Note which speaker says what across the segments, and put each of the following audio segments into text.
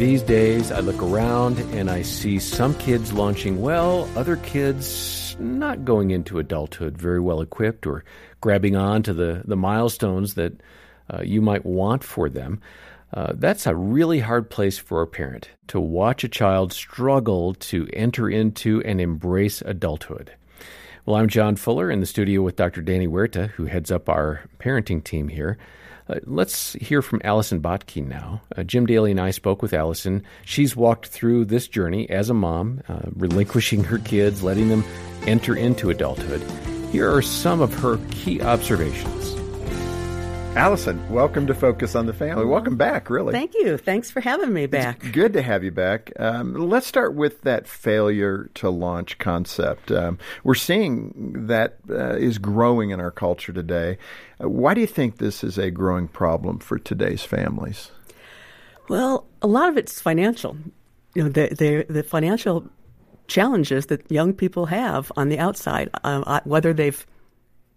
Speaker 1: These days, I look around and I see some kids launching well, other kids not going into adulthood very well equipped or grabbing on to the, the milestones that uh, you might want for them. Uh, that's a really hard place for a parent to watch a child struggle to enter into and embrace adulthood. Well, I'm John Fuller in the studio with Dr. Danny Huerta, who heads up our parenting team here. Uh, let's hear from Allison Bottke now. Uh, Jim Daly and I spoke with Allison. She's walked through this journey as a mom, uh, relinquishing her kids, letting them enter into adulthood. Here are some of her key observations.
Speaker 2: Allison, welcome to Focus on the Family. Welcome back, really.
Speaker 3: Thank you. Thanks for having me back.
Speaker 2: It's good to have you back. Um, let's start with that failure to launch concept. Um, we're seeing that uh, is growing in our culture today. Uh, why do you think this is a growing problem for today's families?
Speaker 3: Well, a lot of it's financial. You know, the the, the financial challenges that young people have on the outside, uh, whether they've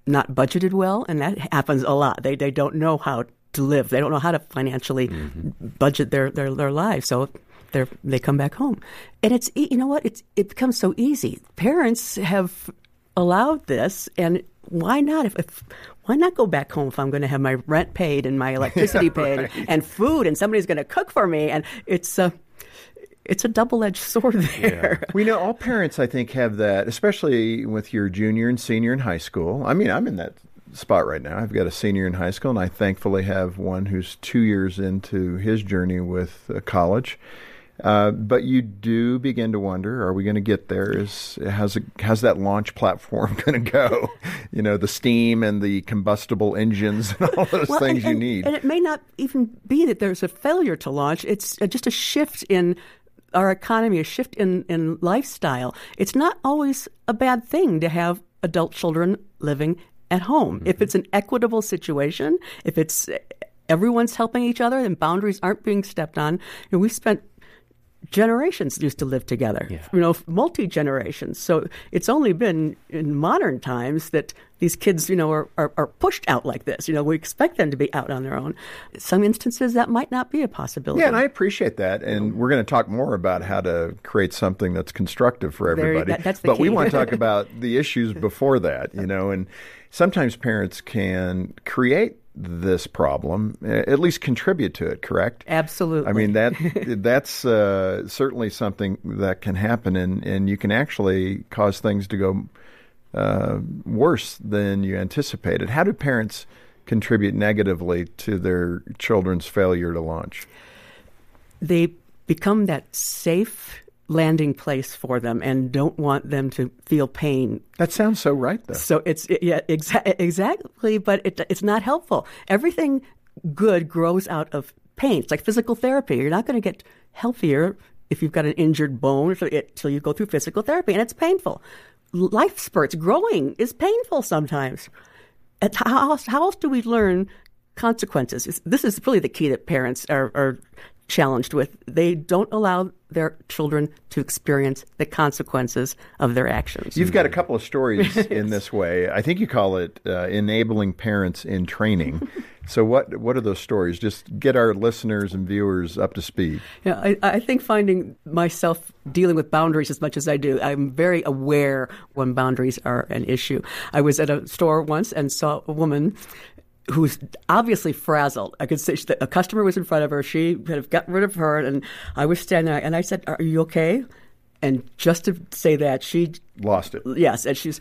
Speaker 3: not budgeted well, and that happens a lot. They they don't know how to live. They don't know how to financially mm-hmm. budget their, their their lives. So they they come back home, and it's you know what it's it becomes so easy. Parents have allowed this, and why not? If, if why not go back home if I'm going to have my rent paid and my electricity yeah, paid right. and food, and somebody's going to cook for me, and it's uh, it's a double edged sword there.
Speaker 2: Yeah. We know all parents, I think, have that, especially with your junior and senior in high school. I mean, I'm in that spot right now. I've got a senior in high school, and I thankfully have one who's two years into his journey with uh, college. Uh, but you do begin to wonder: Are we going to get there? Is how's it, how's that launch platform going to go? you know, the steam and the combustible engines and all those
Speaker 3: well,
Speaker 2: things
Speaker 3: and,
Speaker 2: you need.
Speaker 3: And it may not even be that there's a failure to launch. It's uh, just a shift in our economy, a shift in, in lifestyle. It's not always a bad thing to have adult children living at home. Mm-hmm. If it's an equitable situation, if it's everyone's helping each other and boundaries aren't being stepped on, know, we've spent generations used to live together, yeah. you know, multi generations. So it's only been in modern times that these kids, you know, are, are, are, pushed out like this. You know, we expect them to be out on their own. Some instances that might not be a possibility.
Speaker 2: Yeah, and I appreciate that. And we're going to talk more about how to create something that's constructive for everybody.
Speaker 3: Very, that,
Speaker 2: but
Speaker 3: key.
Speaker 2: we want to talk about the issues before that, you know, and sometimes parents can create this problem, at least contribute to it. Correct?
Speaker 3: Absolutely.
Speaker 2: I mean that that's uh, certainly something that can happen, and and you can actually cause things to go uh, worse than you anticipated. How do parents contribute negatively to their children's failure to launch?
Speaker 3: They become that safe landing place for them and don't want them to feel pain.
Speaker 2: That sounds so right, though.
Speaker 3: So it's yeah, exa- exactly, but it, it's not helpful. Everything good grows out of pain. It's like physical therapy. You're not going to get healthier if you've got an injured bone until you go through physical therapy, and it's painful. Life spurts, growing is painful sometimes. How else, how else do we learn consequences? This is really the key that parents are, are challenged with. They don't allow their children to experience the consequences of their actions.
Speaker 2: You've got a couple of stories in this way. I think you call it uh, enabling parents in training. so what what are those stories? Just get our listeners and viewers up to speed.
Speaker 3: Yeah, I, I think finding myself dealing with boundaries as much as I do, I'm very aware when boundaries are an issue. I was at a store once and saw a woman who's obviously frazzled. I could say she, a customer was in front of her. She kind of got rid of her, and I was standing there, and I said, "Are you okay?" And just to say that, she
Speaker 2: lost it.
Speaker 3: Yes, and she's.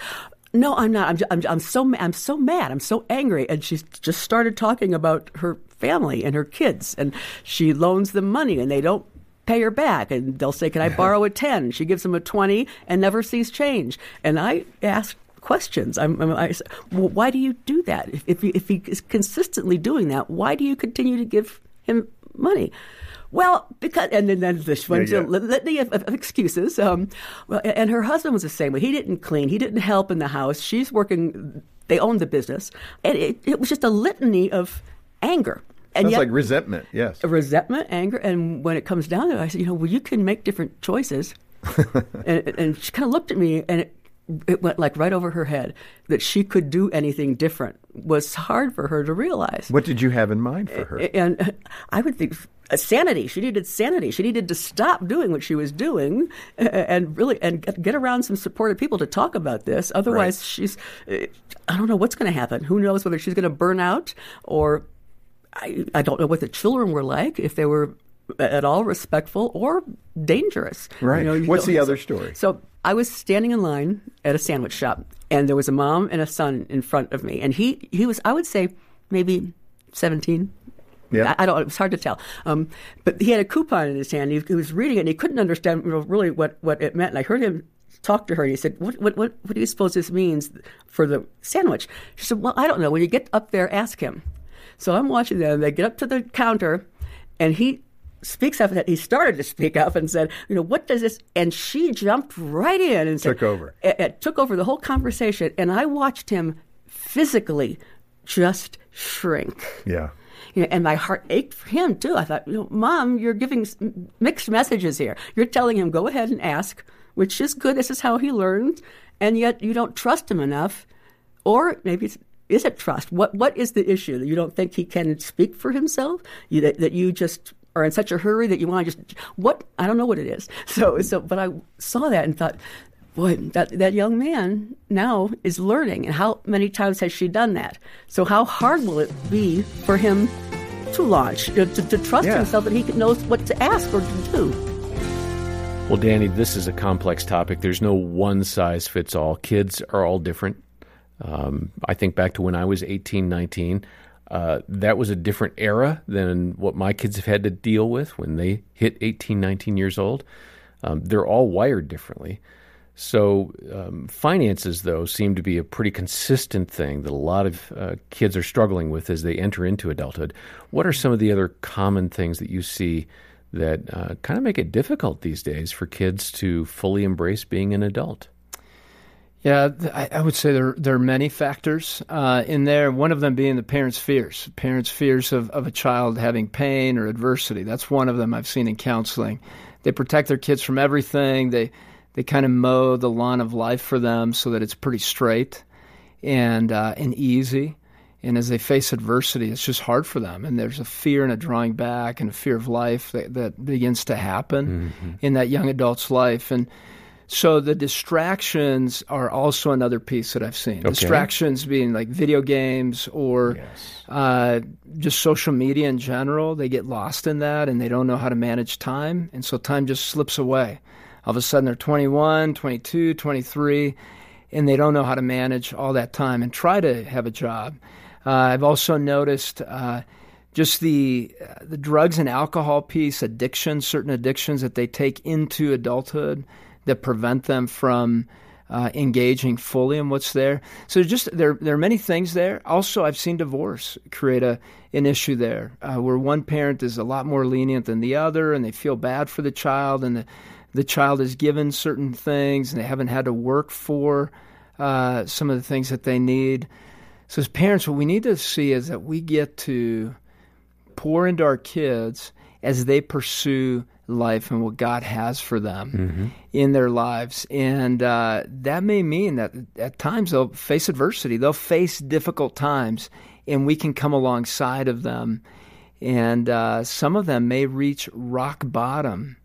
Speaker 3: No, I'm not. I'm, I'm, I'm so I'm so mad. I'm so angry. And she just started talking about her family and her kids, and she loans them money, and they don't pay her back and they'll say can i borrow a 10 she gives them a 20 and never sees change and i asked questions. I'm, I'm, I, well, why do you do that? If, if, he, if he is consistently doing that, why do you continue to give him money? Well, because and then, then this went yeah, yeah. litany of, of, excuses. Um, well, and her husband was the same way. He didn't clean. He didn't help in the house. She's working. They owned the business, and it, it was just a litany of anger.
Speaker 2: And Sounds yet, like resentment. Yes,
Speaker 3: resentment, anger, and when it comes down to it, I said, you know, well, you can make different choices. and, and she kind of looked at me, and it, it went like right over her head that she could do anything different was hard for her to realize.
Speaker 2: What did you have in mind for her?
Speaker 3: And I would think uh, sanity. She needed sanity. She needed to stop doing what she was doing and really and get around some supportive people to talk about this. Otherwise, right. she's uh, I don't know what's going to happen. Who knows whether she's going to burn out or I, I don't know what the children were like if they were at all respectful or dangerous.
Speaker 2: Right. You know, you What's the other story?
Speaker 3: So I was standing in line at a sandwich shop, and there was a mom and a son in front of me, and he he was I would say maybe seventeen. Yeah. I, I don't. It was hard to tell. Um, but he had a coupon in his hand. He, he, was reading it, and he couldn't understand really what, what it meant. And I heard him talk to her, and he said, "What what what what do you suppose this means for the sandwich?" She said, "Well, I don't know. When you get up there, ask him." So I'm watching them. They get up to the counter, and he speaks up. that He started to speak up and said, "You know, what does this?" And she jumped right in and
Speaker 2: took
Speaker 3: said,
Speaker 2: over.
Speaker 3: It, it took over the whole conversation, and I watched him physically just shrink.
Speaker 2: Yeah.
Speaker 3: You know, and my heart ached for him too. I thought, you know, Mom, you're giving mixed messages here. You're telling him go ahead and ask, which is good. This is how he learns, and yet you don't trust him enough, or maybe it's is it trust? What what is the issue that you don't think he can speak for himself? You, that, that you just are in such a hurry that you want to just what I don't know what it is. So so but I saw that and thought, boy, that that young man now is learning, and how many times has she done that? So how hard will it be for him to launch to, to, to trust yeah. himself that he knows what to ask or to do?
Speaker 1: Well, Danny, this is a complex topic. There's no one size fits all. Kids are all different. Um, I think back to when I was 18, 19. Uh, that was a different era than what my kids have had to deal with when they hit 18, 19 years old. Um, they're all wired differently. So, um, finances, though, seem to be a pretty consistent thing that a lot of uh, kids are struggling with as they enter into adulthood. What are some of the other common things that you see that uh, kind of make it difficult these days for kids to fully embrace being an adult?
Speaker 4: Yeah, I, I, would say there there are many factors uh, in there. One of them being the parents' fears, parents' fears of, of a child having pain or adversity. That's one of them I've seen in counseling. They protect their kids from everything. They they kind of mow the lawn of life for them so that it's pretty straight and uh, and easy. And as they face adversity, it's just hard for them. And there's a fear and a drawing back and a fear of life that, that begins to happen mm-hmm. in that young adult's life. And so the distractions are also another piece that I've seen. Okay. Distractions being like video games or yes. uh, just social media in general. They get lost in that and they don't know how to manage time. And so time just slips away. All of a sudden they're 21, 22, 23, and they don't know how to manage all that time and try to have a job. Uh, I've also noticed uh, just the uh, the drugs and alcohol piece, addictions, certain addictions that they take into adulthood that prevent them from uh, engaging fully in what's there. So just there, there are many things there. Also, I've seen divorce create a an issue there, uh, where one parent is a lot more lenient than the other, and they feel bad for the child, and the the child is given certain things, and they haven't had to work for uh, some of the things that they need. So, as parents, what we need to see is that we get to pour into our kids as they pursue life and what God has for them mm-hmm. in their lives. And uh, that may mean that at times they'll face adversity, they'll face difficult times, and we can come alongside of them. And uh, some of them may reach rock bottom.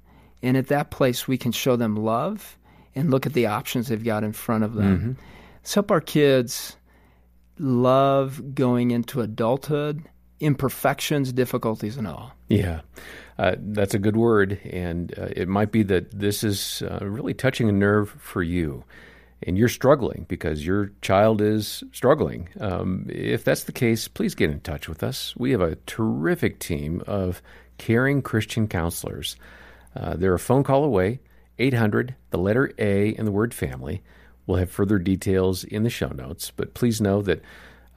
Speaker 4: And at that place, we can show them love and look at the options they've got in front of them. Mm-hmm. Let's help our kids love going into adulthood, imperfections, difficulties, and all.
Speaker 1: Yeah. Uh, that's a good word, and uh, it might be that this is uh, really touching a nerve for you, and you're struggling because your child is struggling. Um, if that's the case, please get in touch with us. We have a terrific team of caring Christian counselors. Uh, they're a phone call away, 800, the letter A, and the word family. We'll have further details in the show notes, but please know that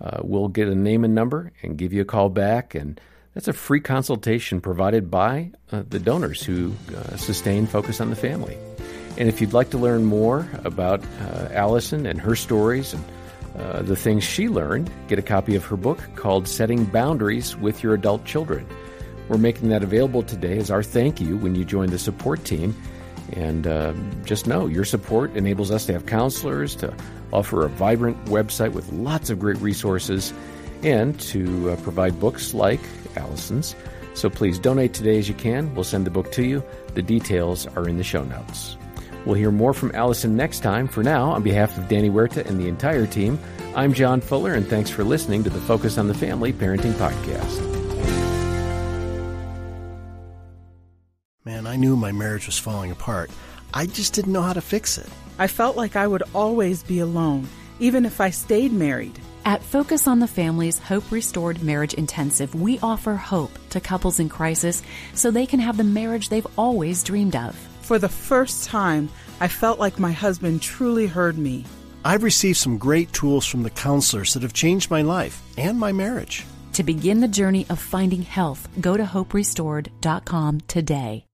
Speaker 1: uh, we'll get a name and number and give you a call back and that's a free consultation provided by uh, the donors who uh, sustain Focus on the Family. And if you'd like to learn more about uh, Allison and her stories and uh, the things she learned, get a copy of her book called Setting Boundaries with Your Adult Children. We're making that available today as our thank you when you join the support team. And uh, just know your support enables us to have counselors, to offer a vibrant website with lots of great resources, and to uh, provide books like Allison's, So please donate today as you can. We'll send the book to you. The details are in the show notes. We'll hear more from Allison next time. For now, on behalf of Danny Huerta and the entire team, I'm John Fuller, and thanks for listening to the Focus on the Family Parenting Podcast.
Speaker 5: I knew my marriage was falling apart. I just didn't know how to fix it.
Speaker 6: I felt like I would always be alone, even if I stayed married.
Speaker 7: At Focus on the Family's Hope Restored Marriage Intensive, we offer hope to couples in crisis so they can have the marriage they've always dreamed of.
Speaker 6: For the first time, I felt like my husband truly heard me.
Speaker 5: I've received some great tools from the counselors that have changed my life and my marriage.
Speaker 7: To begin the journey of finding health, go to hoperestored.com today.